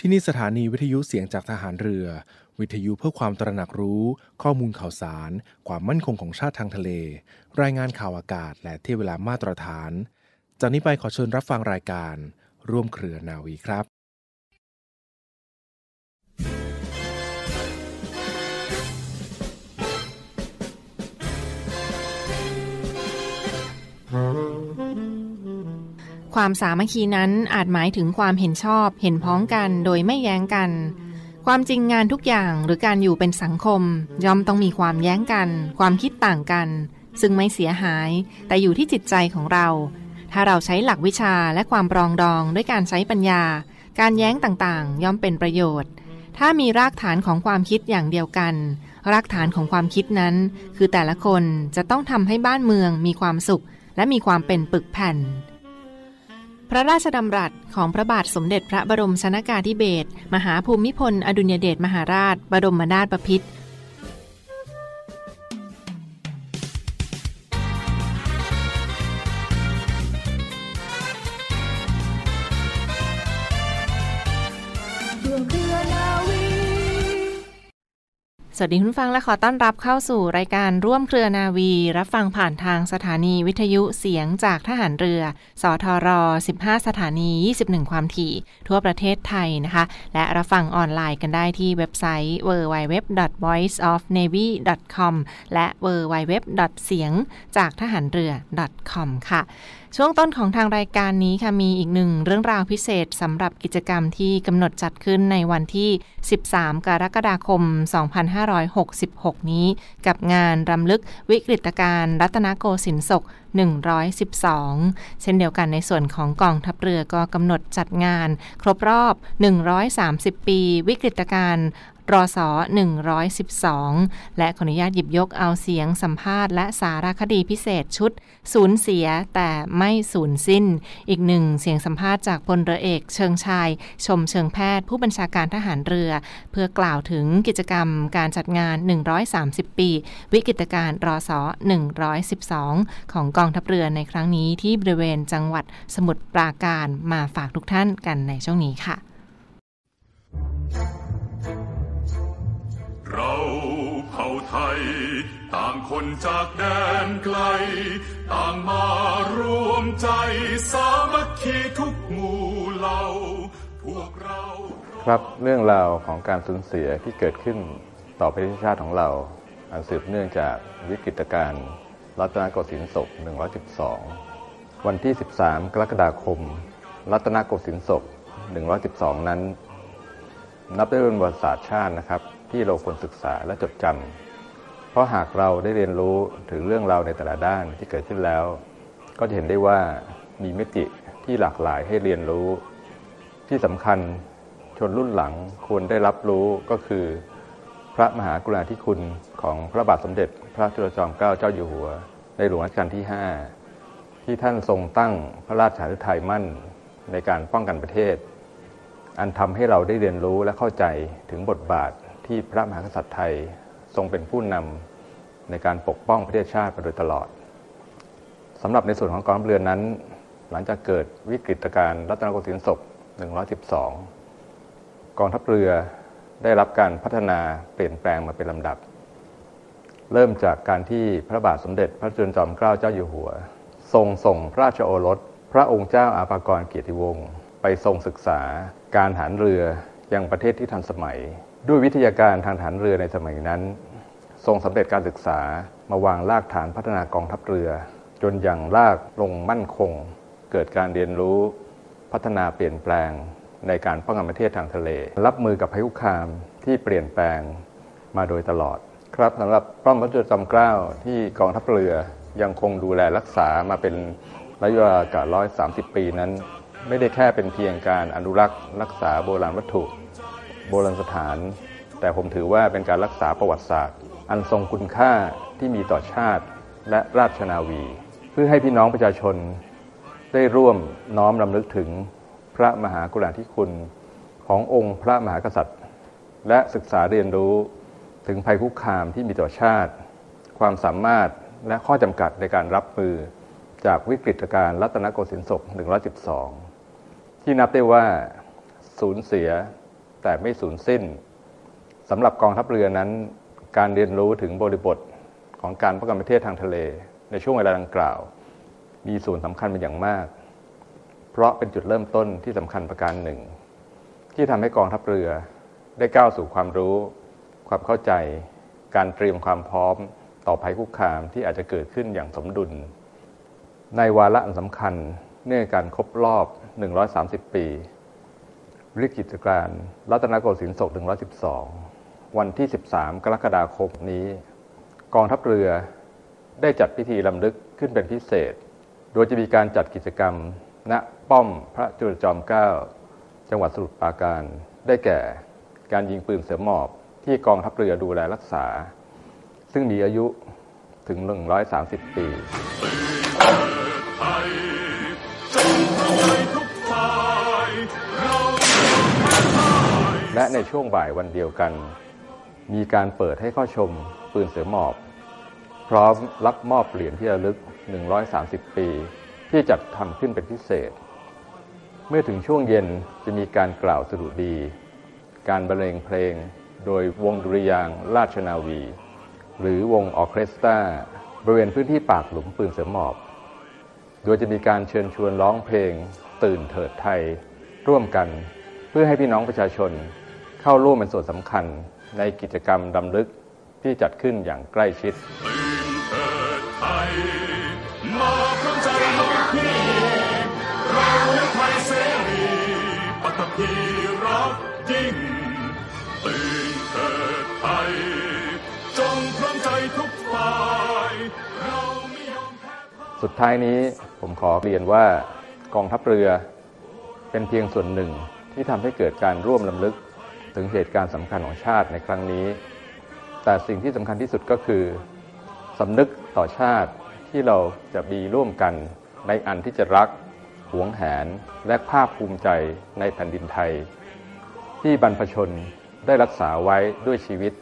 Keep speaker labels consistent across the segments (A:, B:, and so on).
A: ที่นี่สถานีวิทยุเสียงจากทหารเรือ วิทยุเพื่อความตระหนักรู้ ข้อมูลข่าวสาร ความมั่นคงของชาติทางทะเล รายงานข่าวอากาศ และที่เวลามาตรฐาน จากนี้ไปขอเชิญรับฟังรายการ ร่วมเครือนาวีครับ
B: ความสามัคคีนั้นอาจหมายถึงความเห็นชอบเห็นพ้องกันโดยไม่แย้งกัน ความจริงงานทุกอย่างหรือการอยู่เป็นสังคม ย่อมต้องมีความแย้งกัน ความคิดต่างกัน ซึ่งไม่เสียหาย แต่อยู่ที่จิตใจของเรา ถ้าเราใช้หลักวิชาและความปรองดองด้วยการใช้ปัญญา การแย้งต่างๆ ย่อมเป็นประโยชน์ ถ้ามีรากฐานของความคิดอย่างเดียวกัน รากฐานของความคิดนั้น คือแต่ละคนจะต้องทำให้บ้านเมืองมีความสุข และมีความเป็นปึกแผ่น พระราชดำรัสของพระบาทสมเด็จพระบรมชนากาธิเบศรมหาภูมิพล อดุลยเดชมหาราช บรมนาถบพิตร สวัสดีคุณฟังและขอต้อนรับเข้าสู่รายการร่วมเครือนาวี รับฟังผ่านทางสถานีวิทยุเสียงจากทหารเรือ สทร 15 สถานี 21 ความถี่ ทั่วประเทศไทยนะคะ และรับฟังออนไลน์กันได้ที่เว็บไซต์ www.voiceofnavy.com และ www. เสียงจากทหารเรือ .com ค่ะช่วงต้นของทางรายการนี้ค่ะมีอีกหนึ่งเรื่องราวพิเศษสำหรับกิจกรรมที่กำหนดจัดขึ้นในวันที่ 13 กรกฎาคม 2 5 2566 นี้กับงานรำลึกวิกฤตการณ์รัตนโกสินทร์ศก 112 เช่นเดียวกันในส่วนของกองทัพเรือก็กำหนดจัดงาน ครบรอบ 130 ปี วิกฤตการณ์ รอสอ112 และขออนุญาตหยิบยกเอาเสียงสัมภาษณ์ และสารคดีพิเศษชุด สูญเสียแต่ไม่สูญสิ้น อีกหนึ่งเสียงสัมภาษณ์จากพลเรือเอก เชิงชาย ชมเชิงแพทย์ ผู้บัญชาการทหารเรือ เพื่อกล่าวถึงกิจกรรมการจัดงาน 130 ปี วิกฤตการรอสอ112 ของกองทัพเรือในครั้งนี้ที่บริเวณจังหวัดสมุทรปราการมาฝากทุกท่านกันในช่วงนี้ค่ะ
C: เราเผ่าไทย ต่างคนจากแดนไกล ต่างมารวมใจสามัคคีทุกหมู่เหล่าพวกเรา
D: ครับเรื่องราวของการสูญเสียที่เกิดขึ้นต่อประเทศชาติของเราอันสืบเนื่องจากวิกฤตการณ์รัตนโกสินทร์ศก 112 วันที่ 13 กรกฎาคม รัตนโกสินทร์ศก 112 นั้น นับได้เป็นประวัติศาสตร์ชาตินะครับ ที่เราควรศึกษาและจดจำเพราะหากเราได้เรียนรู้ถึงเรื่องราวในแต่ละด้านที่เกิดขึ้นแล้ว ก็จะเห็นได้ว่ามีมิติที่หลากหลายให้เรียนรู้ ที่สำคัญชนรุ่นหลังควรได้รับรู้ก็คือ พระมหากรุณาธิคุณของพระบาทสมเด็จ พระจุลจอมเกล้าเจ้าอยู่หัว ในหลวงรัชกาลที่ 5 ที่ท่านทรงตั้งพระราชาฤทัยมั่นในการป้องกันประเทศ อันทำให้เราได้เรียนรู้และเข้าใจถึงบทบาทที่พระมหากษัตริย์ไทยทรงเป็นผู้นำในการปกป้องประเทศชาติมาโดยตลอดสำหรับในส่วนของกองทัพเรือนั้น หลังจากเกิดวิกฤตการณ์รัตนโกสินทร์ศก112 กองทัพเรือได้รับการพัฒนาเปลี่ยนแปลงมาเป็นลำดับ เริ่มจากการที่พระบาทสมเด็จพระจุลจอมเกล้าเจ้าอยู่หัว ทรงส่งพระราชโอรส พระองค์เจ้าอาภากรเกียรติวงศ์ไปทรงศึกษาการหารเรือยังประเทศที่ทันสมัย ด้วยวิทยาการทางฐานเรือในสมัยนั้น ทรงสำเร็จการศึกษามาวางรากฐานพัฒนากองทัพเรือ จนอย่างรากลงมั่นคง เกิดการเรียนรู้พัฒนาเปลี่ยนแปลงในการป้องกันประเทศทางทะเล รับมือกับภัยคุกคามที่เปลี่ยนแปลงมาโดยตลอด ครับสำหรับป้อมพระจุลจอมเกล้าที่กองทัพเรือยังคงดูแลรักษามาเป็นระยะเวลากว่า130ปีนั้น ไม่ได้แค่เป็นเพียงการอนุรักษ์รักษาโบราณวัตถุ โบราณสถาน แต่ผมถือว่าเป็นการรักษาประวัติศาสตร์ อันทรงคุณค่าที่มีต่อชาติและราชนาวี เพื่อให้พี่น้องประชาชนได้ร่วมน้อมรำลึกถึงพระมหากรุณาธิคุณขององค์พระมหากษัตริย์ และศึกษาเรียนรู้ถึงภัยคุกคามที่มีต่อชาติ ความสามารถและข้อจำกัดในการรับมือจากวิกฤตการณ์รัตนโกสินทร์ศก112 ที่นับได้ว่าสูญเสียแต่ไม่สูญสิ้นสำหรับกองทัพเรือนั้น การเรียนรู้ถึงบริบทของการป้องกันประเทศทางทะเล ในช่วงเวลาดังกล่าว มีส่วนสำคัญเป็นอย่างมาก เพราะเป็นจุดเริ่มต้นที่สำคัญประการหนึ่ง ที่ทำให้กองทัพเรือได้ก้าวสู่ความรู้ ความเข้าใจ การเตรียมความพร้อม ต่อภัยคุกคามที่อาจจะเกิดขึ้นอย่างสมดุล ในวาระสำคัญ เนื่องการครบรอบ 130 ปีริกิจการรัตนโกสินทร์ศก112 วันที่ 13 กรกฎาคมนี้ กองทัพเรือได้จัดพิธีลำลึกขึ้นเป็นพิเศษ โดยจะมีการจัดกิจกรรม ณป้อมพระจุลจอมเกล้าจังหวัดสมุทรปราการ ได้แก่ การยิงปืนเสือหมอบที่กองทัพเรือดูแลรักษา ซึ่งมีอายุถึง 130 ปี และในช่วงบ่ายวันเดียวกัน มีการเปิดให้เข้าชมปืนเสือหมอบ พร้อมรับมอบเหรียญที่ระลึก 130 ปี ที่จัดทำขึ้นเป็นพิเศษ เมื่อถึงช่วงเย็นจะมีการกล่าวสดุดี การบรรเลงเพลง โดยวงดุริยางราชนาวี หรือวงออเคสตราบริเวณพื้นที่ปากหลุมปืนเสือหมอบ โดยจะมีการเชิญชวนร้องเพลงตื่นเถิดไทย ร่วมกันเพื่อให้พี่น้องประชาชน เข้าร่วมเป็นส่วนสำคัญในกิจกรรมดำลึกที่จัดขึ้นอย่างใกล้ชิด
C: เถิดไทยมาพร้อมใจน้องพี่เราไทยเสรีปัตภีรักยิ่งตื่นเถิดไทยจงพร้อมใจทุกฝ่ายเราไม่ยอมแพ้พ่าย
D: สุดท้ายนี้ผมขอเรียนว่ากองทัพเรือเป็นเพียงส่วนหนึ่งที่ทำให้เกิดการร่วมลำลึก ถึงเหตุการณ์สำคัญของชาติในครั้งนี้ แต่สิ่งที่สำคัญที่สุดก็คือสำนึกต่อชาติที่เราจะมีร่วมกันในอันที่จะรักหวงแหนและภาคภูมิใจในแผ่นดินไทย ที่บรรพชนได้รักษาไว้ด้วยชีวิต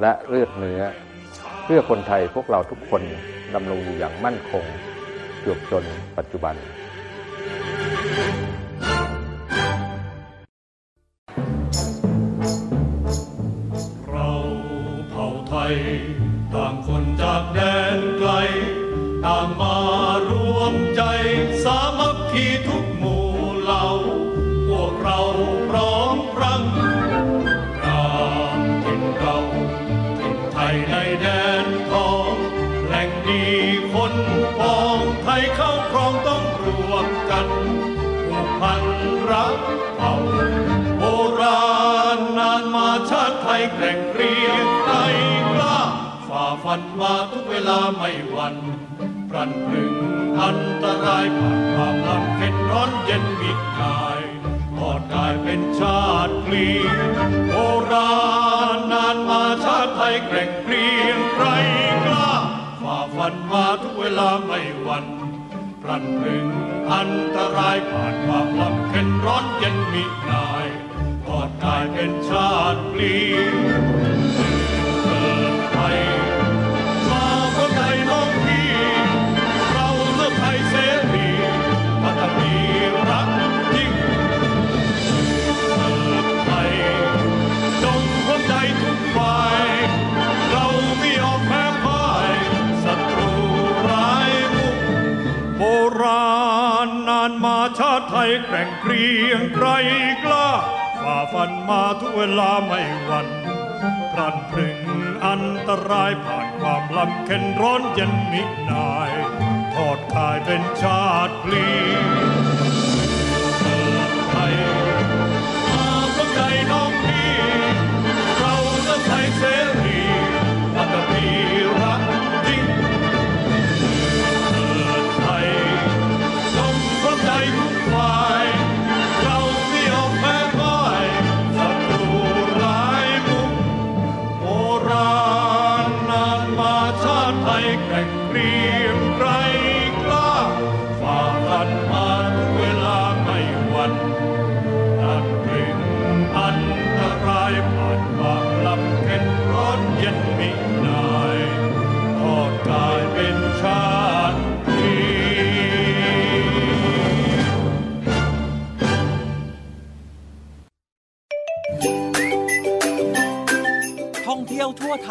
D: และเลือดเนื้อ เพื่อคนไทยพวกเราทุกคนดำรงอยู่อย่างมั่นคงจวบจนปัจจุบันา
C: งคน ฝันมาทุกเวลาไม่หวั่นพรันพรึงอันตรายผ่านความลำเข็นร้อนเย็นมิดกายทอดกายเป็นชาติกลีโบราณนานมาชาติไทยแกร่งเกรียงไกรกล้าฝ่าฟันมาทุกเวลาไม่หวั่นพลันพรึงอันตรายผ่านความลำเข็นร้อนเย็นมินายกอดกายเป็นชาติปลีานมาชาติไทยแกร่งเกรียงไกรกล้าฝ่าฟันมาทุกเวลาไม่หวั่นพลันพรึงอันตรายผ่านความลำเข็นร้อนเย็นมินายทอดกายเป็นชาติพลีเกิดไทยมาพบใจน้องพี่ เราเลือกไทยเสรี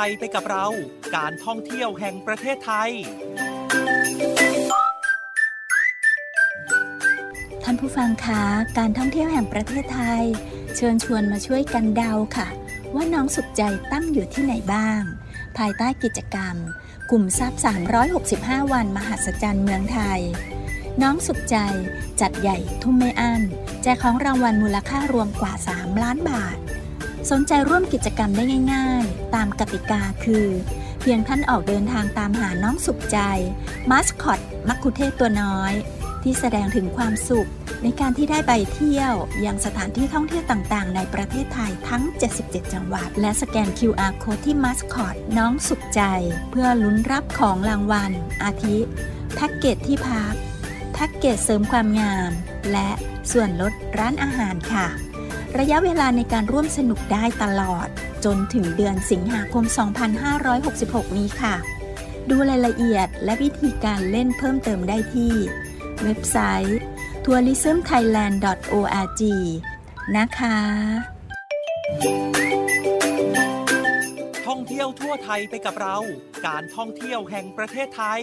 C: ย
E: วทั่วไทยไปกับเรา การท่องเที่ยวแห่งประเทศไทย
F: ท่านผู้ฟังคะการท่องเที่ยวแห่งประเทศไทย เชิญชวนมาช่วยกันเดาค่ะ ว่าน้องสุขใจตั้งอยู่ที่ไหนบ้าง ภายใต้กิจกรรม กลุ่มทรัพย์ 365 วันมหัศจรรย์เมืองไทย น้องสุขใจจัดใหญ่ทุ่มไม่อั้นแจกของรางวัลมูลค่ารวมกว่า 3 ล้านบาท สนใจร่วมกิจกรรมได้ง่าย ๆ ตามกติกาคือ เพียงท่านออกเดินทางตามหาน้องสุขใจ มาสคอตมักคุเทศตัวน้อย ที่แสดงถึงความสุข ในการที่ได้ไปเที่ยว ยังสถานที่ท่องเที่ยวต่างๆ ในประเทศไทยทั้ง 77 จังหวัด และสแกน QR Code ที่มัสคอตน้องสุขใจ เพื่อลุ้นรับของรางวัล อาทิแพ็กเกจที่พักแพ็กเกจเสริมความงาม และส่วนลดร้านอาหารค่ะ ระยะเวลาในการร่วมสนุกได้ตลอด จนถึงเดือนสิงหาคม 2566 นี้ค่ะ ดูรายละเอียดและวิธีการเล่นเพิ่มเติมได้ที่ เว็บไซต์ tourismthailand.org นะคะ
E: ท่องเที่ยวทั่วไทยไปกับเรา การท่องเที่ยวแห่งประเทศไทย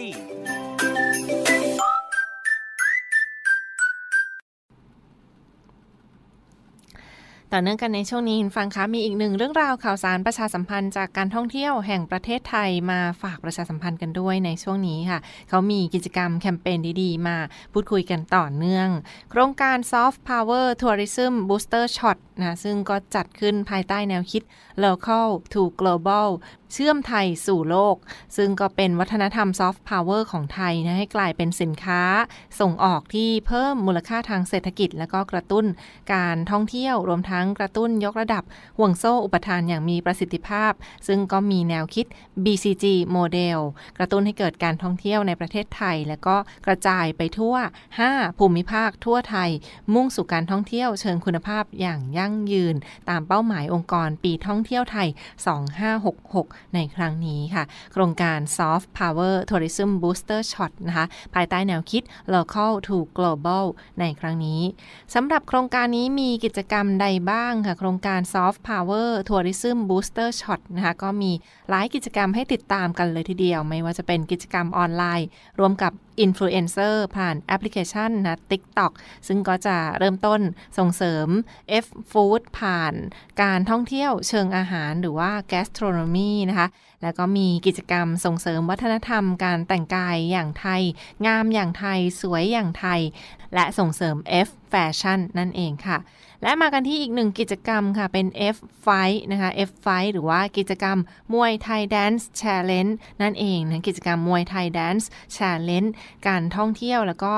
B: ต่อเนื่องกันในช่วงนี้ฟังคะมีอีกหนึ่งเรื่องราวข่าวสารประชาสัมพันธ์จากการท่องเที่ยวแห่งประเทศไทยมาฝากประชาสัมพันธ์กันด้วยในช่วงนี้ค่ะ เขามีกิจกรรมแคมเปญดีๆ มาพูดคุยกันต่อเนื่อง โครงการ Soft Power Tourism Booster Shot นะซึ่งก็จัดขึ้นภายใต้แนวคิด Local to Global เชื่อมไทยสู่โลก ซึ่งก็เป็นวัฒนธรรมซอฟต์พาวเวอร์ของไทยนะให้กลายเป็นสินค้าส่งออกที่เพิ่มมูลค่าทางเศรษฐกิจ และก็กระตุ้นการท่องเที่ยวรวมทั้งกระตุ้นยกระดับห่วงโซ่อุปทานอย่างมีประสิทธิภาพ ซึ่งก็มีแนวคิด BCG โมเดลกระตุ้นให้เกิดการท่องเที่ยวในประเทศไทย และก็กระจายไปทั่ว 5 ภูมิภาคทั่วไทย มุ่งสู่การท่องเที่ยวเชิงคุณภาพอย่างยั่งยืน ตามเป้าหมายองค์กรปีท่องเที่ยวไทย 2566ในครั้งนี้ค่ะ โครงการ Soft Power Tourism Booster Shot นะคะ ภายใต้แนวคิด Local to Global ในครั้งนี้สำหรับโครงการนี้มีกิจกรรมใดบ้างค่ะ โครงการ Soft Power Tourism Booster Shot นะคะก็มีหลายกิจกรรมให้ติดตามกันเลยทีเดียว ไม่ว่าจะเป็นกิจกรรมออนไลน์ รวมกับอินฟลูเอนเซอร์ผ่านแอปพลิเคชันนะ TikTok ซึ่งก็จะเริ่มต้นส่งเสริม F Food ผ่านการท่องเที่ยวเชิงอาหารหรือว่า gastronomy นะคะ แล้วก็มีกิจกรรมส่งเสริมวัฒนธรรมการแต่งกายอย่างไทย งามอย่างไทย สวยอย่างไทย และส่งเสริม F Fashion นั่นเองค่ะ และมากันที่อีกหนึ่งกิจกรรมค่ะ เป็น F Fight นะคะ F Fight หรือว่ากิจกรรมมวยไทย Dance Challenge นั่นเองนะกิจกรรมมวยไทย Dance Challenge การท่องเที่ยวแล้วก็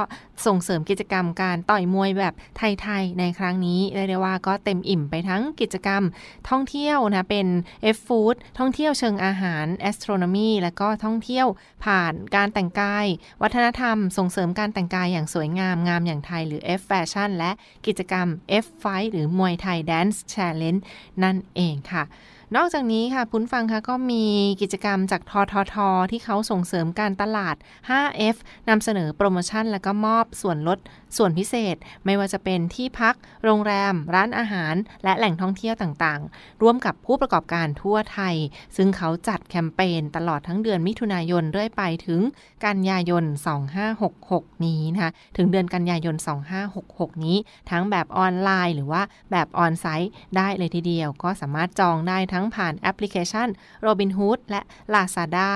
B: ส่งเสริมกิจกรรมการต่อยมวยแบบไทยๆในครั้งนี้เรียกได้ว่าก็เต็มอิ่มไปทั้งกิจกรรมท่องเที่ยวนะเป็น F Food ท่องเที่ยวเชิงอาหาร Astronomy แล้วก็ท่องเที่ยวผ่านการแต่งกาย วัฒนธรรม ส่งเสริมการแต่งกายอย่างสวยงามงามอย่างไทยหรือ F Fashion และกิจกรรม F Fight หรือมวยไทย Dance Challenge นั่นเองค่ะ นอกจากนี้ค่ะพุ้นฟังคะก็มีกิจกรรมจากททท ที่เขาส่งเสริมการตลาด 5F นำเสนอโปรโมชั่น และก็มอบส่วนลดส่วนพิเศษ ไม่ว่าจะเป็นที่พัก โรงแรม ร้านอาหาร และแหล่งท่องเที่ยวต่างๆ ร่วมกับผู้ประกอบการทั่วไทย ซึ่งเขาจัดแคมเปญตลอดทั้งเดือนมิถุนายนเรื่อยไปถึงกันยายน 2566 นี้นะคะถึงเดือนกันยายน 2566 นี้ ทั้งแบบออนไลน์ หรือว่าแบบออนไซต์ได้เลยทีเดียว ก็สามารถจองได้ทั้งผ่านแอปพลิเคชัน Robinhood และ Lazada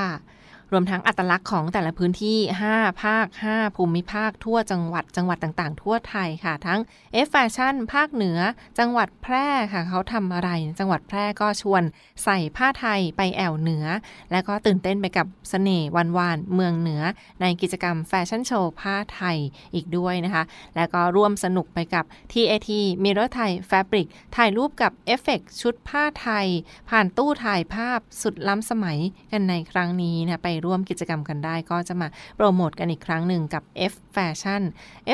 B: รวมทั้งอัตลักษณ์ของแต่ละพื้นที่ 5 ภาค 5 ภูมิภาค ทั่วจังหวัดจังหวัดต่างๆ ทั่วไทยค่ะ ทั้ง F Fashion ภาคเหนือ จังหวัดแพร่ค่ะเขาทำอะไร จังหวัดแพร่ก็ชวนใส่ผ้าไทยไปแอวเหนือ และก็ตื่นเต้นไปกับเสน่ห์วันวานเมืองเหนือ ในกิจกรรมแฟชั่นโชว์ผ้าไทยอีกด้วยนะคะ แล้วก็ร่วมสนุกไปกับ TAT Mirror Thai Fabric ถ่ายรูปกับเอฟเฟกชุดผ้าไทย ผ่านตู้ถ่ายภาพสุดล้ำสมัยกันในครั้งนี้นะไปร่วมกิจกรรมกันได้ ก็จะมาโปรโมทกันอีกครั้งหนึ่งกับ F Fashion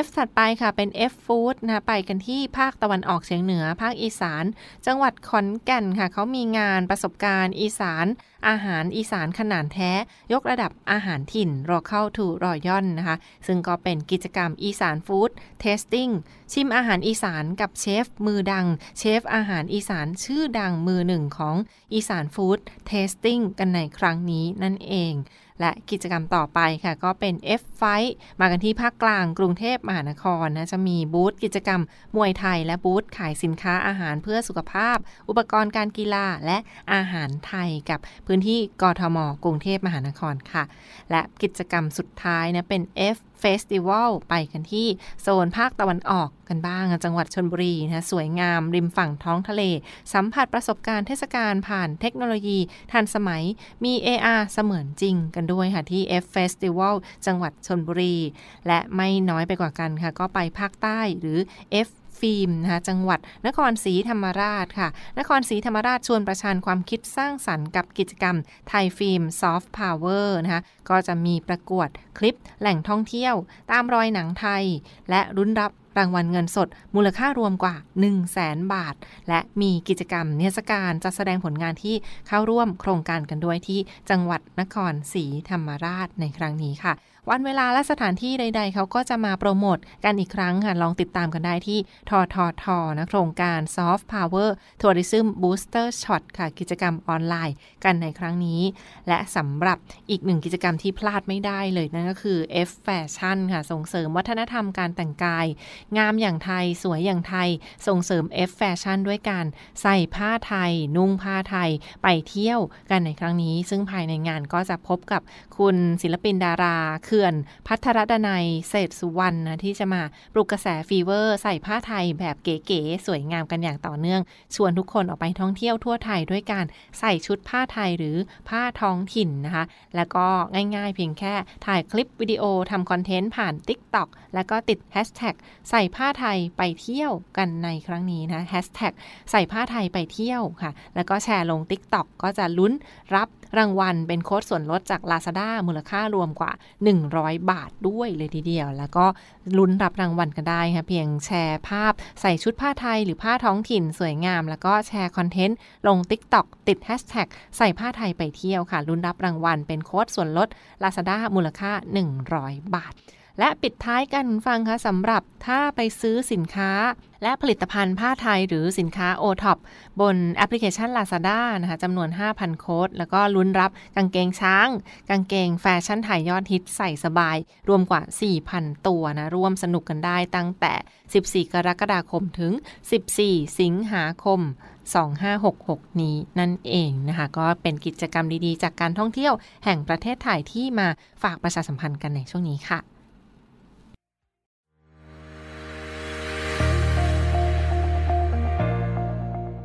B: F ถัดไปค่ะเป็น F Food นะไปกันที่ภาคตะวันออกเฉียงเหนือ ภาคอีสาน จังหวัดขอนแก่นค่ะเขามีงานประสบการณ์อีสาน อาหารอีสานขนาดแท้ ยกระดับอาหารถิ่นรอเข้าทูรอย่อนนะคะ ซึ่งก็เป็นกิจกรรมอีสานฟู้ดTasting ชิมอาหารอีสานกับเชฟมือดัง เชฟอาหารอีสานชื่อดังมือหนึ่งของอีสาน Food Tasting กันในครั้งนี้นั่นเอง และกิจกรรมต่อไปค่ะ ก็เป็น F Fight มากันที่ภาคกลางกรุงเทพมหานครนะ จะมีบูธกิจกรรมมวยไทย และบูธขายสินค้าอาหารเพื่อสุขภาพ อุปกรณ์การกีฬาและอาหารไทยกับพื้นที่กทมกรุงเทพมหานครค่ะ และกิจกรรมสุดท้ายนะเป็น F เฟสติวัลไปกันที่โซนภาคตะวันออกกันบ้าง จังหวัดชนบุรีนะสวยงามริมฝั่งท้องทะเล สัมผัสประสบการณ์เทศกาลผ่านเทคโนโลยี ทันสมัยมี AR เสมือนจริงกันด้วยค่ะ ที่ F Festival จังหวัดชนบุรี และไม่น้อยไปกว่ากันค่ะ ก็ไปภาคใต้หรือ F ฟิล์มนะคะจังหวัดนครศรีธรรมราชค่ะ นครศรีธรรมราชชวนประชันความคิดสร้างสรรค์กับกิจกรรมThai Film Soft Power นะคะก็จะมีประกวดคลิปแหล่งท่องเที่ยว ตามรอยหนังไทย และลุ้นรับรางวัลเงินสด มูลค่ารวมกว่า 1 0 0 0 0แสนบาท และมีกิจกรรมเทศกาลจัดแสดงผลงานที่เข้าร่วมโครงการกันด้วยที่จังหวัดนครศรีธรรมราชในครั้งนี้ค่ะ วันเวลาและสถานที่ใด ๆ เขาก็จะมาโปรโมทกันอีกครั้งค่ะ ลองติดตามกันได้ที่ทอทอทนะโครงการ Soft Power Tourism Booster Shot ค่ะ กิจกรรมออนไลน์กันในครั้งนี้ และสำหรับอีกหนึ่งกิจกรรมที่พลาดไม่ได้เลยนั่นก็คือ F Fashion ค่ะ ส่งเสริมวัฒนธรรมการแต่งกาย งามอย่างไทยสวยอย่างไทย ส่งเสริม F Fashion ด้วยการใส่ผ้าไทย นุ่งผ้าไทยไปเที่ยวกันในครั้งนี้ ซึ่งภายในงานก็จะพบกับคุณศิลปินดาราเขื่อนพัทรดนัยเศรษฐสุวรรณนะที่จะมาปลุกกระแสฟีเวอร์ ใส่ผ้าไทยแบบเก๋ๆสวยงามกันอย่างต่อเนื่อง ชวนทุกคนออกไปท่องเที่ยวทั่วไทยด้วยการใส่ชุดผ้าไทยหรือผ้าท้องถิ่นนะคะ แล้วก็ง่ายๆ เพียงแค่ถ่ายคลิปวิดีโอทำคอนเทนต์ผ่าน TikTok แล้วก็ติดแฮชแท็กใส่ผ้าไทยไปเที่ยวกันในครั้งนี้นะแฮชแท็กใส่ผ้าไทยไปเที่ยวค่ะ แล้วก็แชร์ลง TikTok ก็จะลุ้นรับ รางวัลเป็นโค้ดส่วนลดจาก Lazada มูลค่ารวมกว่า 100 บาทด้วยเลยทีเดียว แล้วก็ลุ้นรับรางวัลกันได้ค่ะเพียงแชร์ภาพใส่ชุดผ้าไทยหรือผ้าท้องถิ่นสวยงาม แล้วก็แชร์คอนเทนต์ลง TikTok ติดแฮชแท็กใส่ผ้าไทยไปเที่ยวค่ะลุ้นรับรางวัลเป็นโค้ดส่วนลด Lazada มูลค่า 100 บาท และปิดท้ายกันฟังคะสำหรับถ้าไปซื้อสินค้า และผลิตภัณฑ์ผ้าไทยหรือสินค้า o t o p บนแอปพลิเคชัน Lazada นะคะจำนวน 5,000 โค้ด แล้วก็ลุ้นรับกางเกงช้าง กางเกงแฟชั่นไทยยอดฮิตใส่สบาย รวมกว่า 4,000 ตัวนะ ร่วมสนุกกันได้ตั้งแต่ 14 กรกฎาคมถึง 14 สิงหาคม 2566 นี้นั่นเองนะคะ ก็เป็นกิจกรรมดีๆ จากการท่องเที่ยวแห่งประเทศไทยที่มาฝากประชาสัมพันธ์กันในช่วงนี้ค่ะ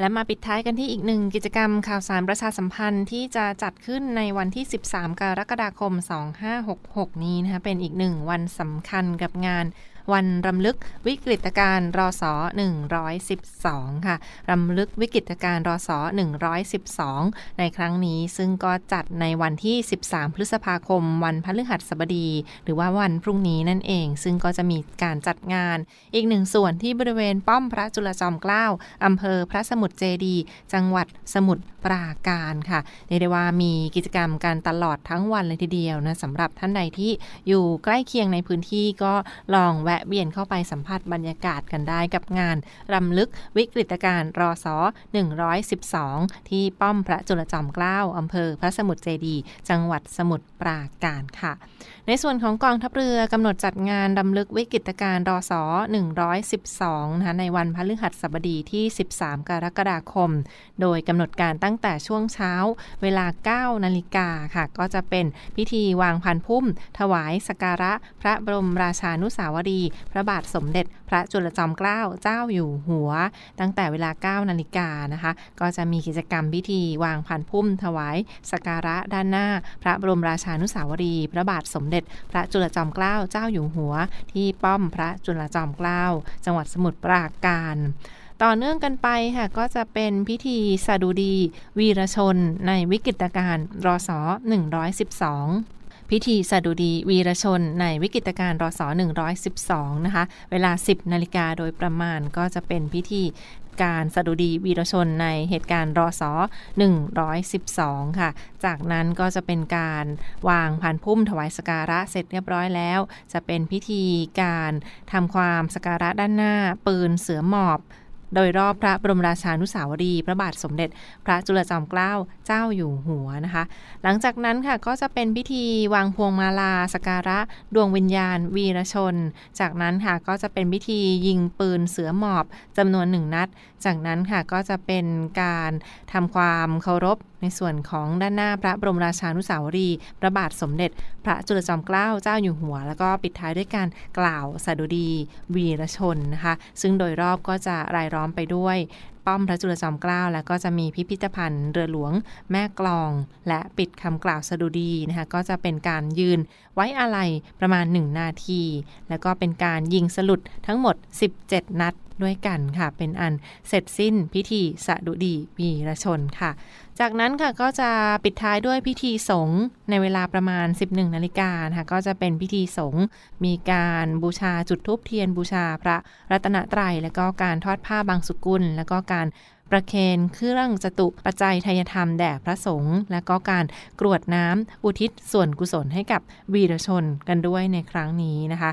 B: และมาปิดท้ายกันที่อีกหนึ่งกิจกรรมข่าวสารประชาสัมพันธ์ที่จะจัดขึ้นในวันที่ 13 กรกฎาคม 2566 นี้นะคะเป็นอีกหนึ่งวันสำคัญกับงาน วันรำลึกวิกฤตการณ์รอสอ112 ค่ะ รำลึกวิกฤตการณ์รอสอ112 ในครั้งนี้ซึ่งก็จัดในวันที่ 13 พฤษภาคม วันพฤหัสบดี หรือว่าวันพรุ่งนี้นั่นเอง ซึ่งก็จะมีการจัดงาน อีกหนึ่งส่วนที่บริเวณป้อมพระจุลจอมเกล้าอำเภอพระสมุทรเจดี จังหวัดสมุทรปราการค่ะเรียกได้ว่ามีกิจกรรมการตลอดทั้งวันเลยทีเดียวนะสำหรับท่านใดที่อยู่ใกล้เคียงในพื้นที่ก็ลองแวะะเวียนเข้าไปสัมผัสบรรยากาศกันได้กับงานรำลึกวิกฤตการณ์รอสอ112 ที่ป้อมพระจุลจอมเกล้าอำเภอพระสมุทรเจดีจังหวัดสมุทรปราการค่ะ ในส่วนของกองทัพเรือกำหนดจัดงานรำลึกวิกฤตการณ์รอสอ112นะคะในวันพฤหัสบดีที่ 13 กรกฎาคม โดยกำหนดการตั้งแต่ช่วงเช้าเวลา 9 นาฬิกาค่ะ ก็จะเป็นพิธีวางพันพุ่ม ถวายสการะพระบรมราชานุสาวรีพระบาทสมเด็จพระจุลจอมเกล้าเจ้าอยู่หัว ตั้งแต่เวลา 9 นาฬิกานะคะ ก็จะมีกิจกรรมพิธีวางพันพุ่มถวายสการะด้านหน้า พระบรมราชานุสาวรีย์พระบาทสมเด็จ พระจุลจอมเกล้าเจ้าอยู่หัว ที่ป้อมพระจุลจอมเกล้าจังหวัดสมุทรปราการต่อเนื่องกันไปค่ะก็จะเป็นพิธีสดุดี วีรชนในวิกฤตการณ์รศ112 พิธีสดุดีวีรชนในวิกฤตการณ์รศ112 นะคะ เวลา 10 นาฬิกาโดยประมาณก็จะเป็นพิธีการสดุดีวีรชนในเหตุการณ์รศ112 ค่ะ จากนั้นก็จะเป็นการวางผ่านพุ่มถวายสการะเสร็จเรียบร้อยแล้ว จะเป็นพิธีการทำความสการะด้านหน้า ปืนเสือหมอบ โดยรอบพระบรมราชานุสาวรีย์พระบาทสมเด็จ พระจุลจอมเกล้าเจ้าอยู่หัวนะคะ หลังจากนั้นค่ะก็จะเป็นพิธีวางพวงมาลาสการะ ดวงวิญญาณ วีรชน จากนั้นค่ะก็จะเป็นพิธียิงปืนเสือหมอบจำนวนหนึ่งนัด จากนั้นค่ะก็จะเป็นการทำความเคารพ ในส่วนของด้านหน้าพระบรมราชานุสาวรีย์พระบาทสมเด็จ พระจุลจอมเกล้าเจ้าอยู่หัว แล้วก็ปิดท้ายด้วยการกล่าวสดุดี วีรชนนะคะซึ่งโดยรอบก็จะรายล้อมไปด้วยป้อมพระจุลจอมเกล้าแล้วก็จะมีพิพิธภัณฑ์เรือหลวงแม่กลอง และปิดคำกล่าวสดุดีนะคะก็จะเป็นการยืนไว้อาลัยประมาณ 1 นาที แล้วก็เป็นการยิงสลุดทั้งหมด 17 นัดด้วยกันค่ะ เป็นอันเสร็จสิ้นพิธีสดุดีวีรชนค่ะ จากนั้นค่ะก็จะปิดท้ายด้วยพิธีสงฆ์ในเวลาประมาณ 11นาฬิกาค่ะก็จะเป็นพิธีสงฆ์มีการบูชาจุดธูปเทียนบูชาพระรัตนตรัย แล้วก็การทอดผ้าบางสุกุล แล้วก็การประเคนเครื่องจตุปัจจัยทยธรรมแด่พระสงฆ์และก็การกรวดน้ำอุทิศส่วนกุศลให้กับวีรชนกันด้วยในครั้งนี้นะคะ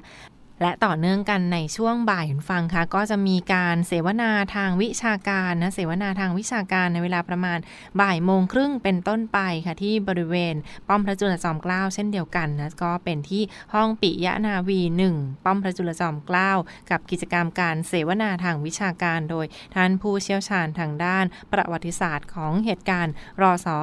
B: และต่อเนื่องกันในช่วงบ่ายคุณฟังค่ะก็จะมีการเสวนาทางวิชาการนะเสวนาทางวิชาการในเวลาประมาณบ่ายโมงครึ่งเป็นต้นไปค่ะที่บริเวณ ป้อมพระจุลจอมเกล้าเช่นเดียวกันนะก็เป็นที่ห้องปิยะนาวี 1 ป้อมพระจุลจอมเกล้ากับกิจกรรมการเสวนาทางวิชาการ โดยท่านผู้เชี่ยวชาญทางด้านประวัติศาสตร์ของเหตุการณ์รอสอ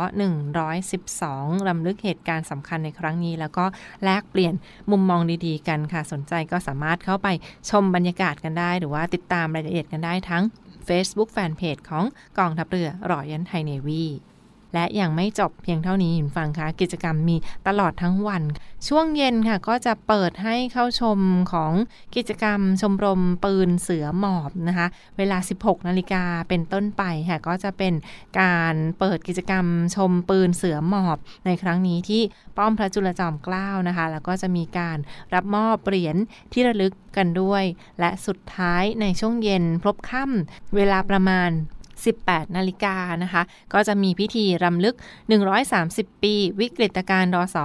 B: 112ลำลึกเหตุการณ์สำคัญในครั้งนี้ แล้วก็แลกเปลี่ยนมุมมองดีๆ กันค่ะสนใจก็สามารถเข้าไปชมบรรยากาศกันได้ หรือว่าติดตามรายละเอียดกันได้ทั้ง Facebook Fanpage ของกองทัพเรือรอยันไทยเนวี และยังไม่จบเพียงเท่านี้คุณฟังคะกิจกรรมมีตลอดทั้งวัน ช่วงเย็นค่ะก็จะเปิดให้เข้าชมของกิจกรรมชมรมปืนเสือหมอบนะคะเวลา 16 นาฬิกาเป็นต้นไปค่ะก็จะเป็นการเปิดกิจกรรมชมปืนเสือหมอบในครั้งนี้ที่ป้อมพระจุลจอมเกล้านะคะ แล้วก็จะมีการรับมอบเหรียญที่ระลึกกันด้วย และสุดท้ายในช่วงเย็นพลบค่ำเวลาประมาณ 18 นาฬิกานะคะ ก็จะมีพิธีรำลึก 130 ปี วิกฤตการณ์รศ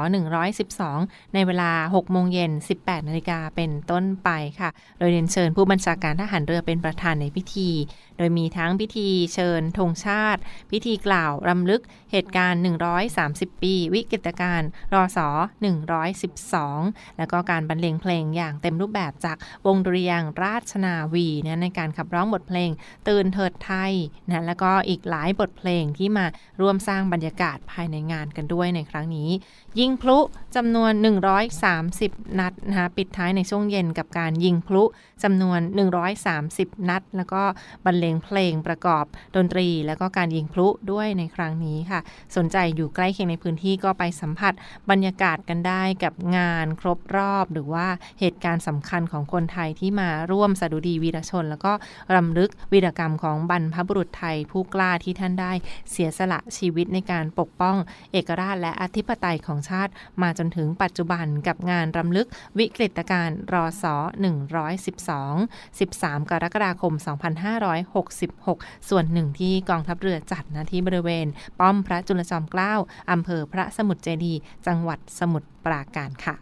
B: 112 ในเวลา 6 โมงเย็น 18 นาฬิกาเป็นต้นไปค่ะ โดยเรียนเชิญผู้บัญชาการทหารเรือเป็นประธานในพิธี โดยมีทั้งพิธีเชิญธงชาติ พิธีกล่าวรำลึกเหตุการณ์ 130 ปี วิกฤตการณ์รศ112 แล้วก็การบรรเลงเพลงอย่างเต็มรูปแบบจากวงดุริยางราชนาวีนะในการขับร้องบทเพลง ตื่นเถิดไทยนะแล้วก็อีกหลายบทเพลงที่มาร่วมสร้างบรรยากาศภายในงานกันด้วยในครั้งนี้ ยิงพลุจำนวน 130 นัดนะคะปิดท้ายในช่วงเย็นกับการยิงพลุจำนวน 130 นัด แล้วก็บรรเลงเพลงประกอบดนตรี แล้วก็การยิงพลุด้วยในครั้งนี้ค่ะ สนใจอยู่ใกล้เคียงในพื้นที่ก็ไปสัมผัสบรรยากาศกันได้กับงานครบรอบ หรือว่าเหตุการณ์สำคัญของคนไทยที่มาร่วมสดุดีวีรชน แล้วก็รำลึกวีรกรรมของบรรพบุรุษไทยผู้กล้าที่ท่านได้เสียสละชีวิตในการปกป้อง เอกราชและอธิปไตยของชาติ มาจนถึงปัจจุบันกับงานรำลึกวิกฤตการณ์รอสอ112 13 กรกฎาคม 2566 ส่วนหนึ่งที่กองทัพเรือจัดนะที่บริเวณ ป้อมพระจุลจอมเกล้าอำเภอพระสมุทรเจดีย์จังหวัดสมุทรปราการค่ะ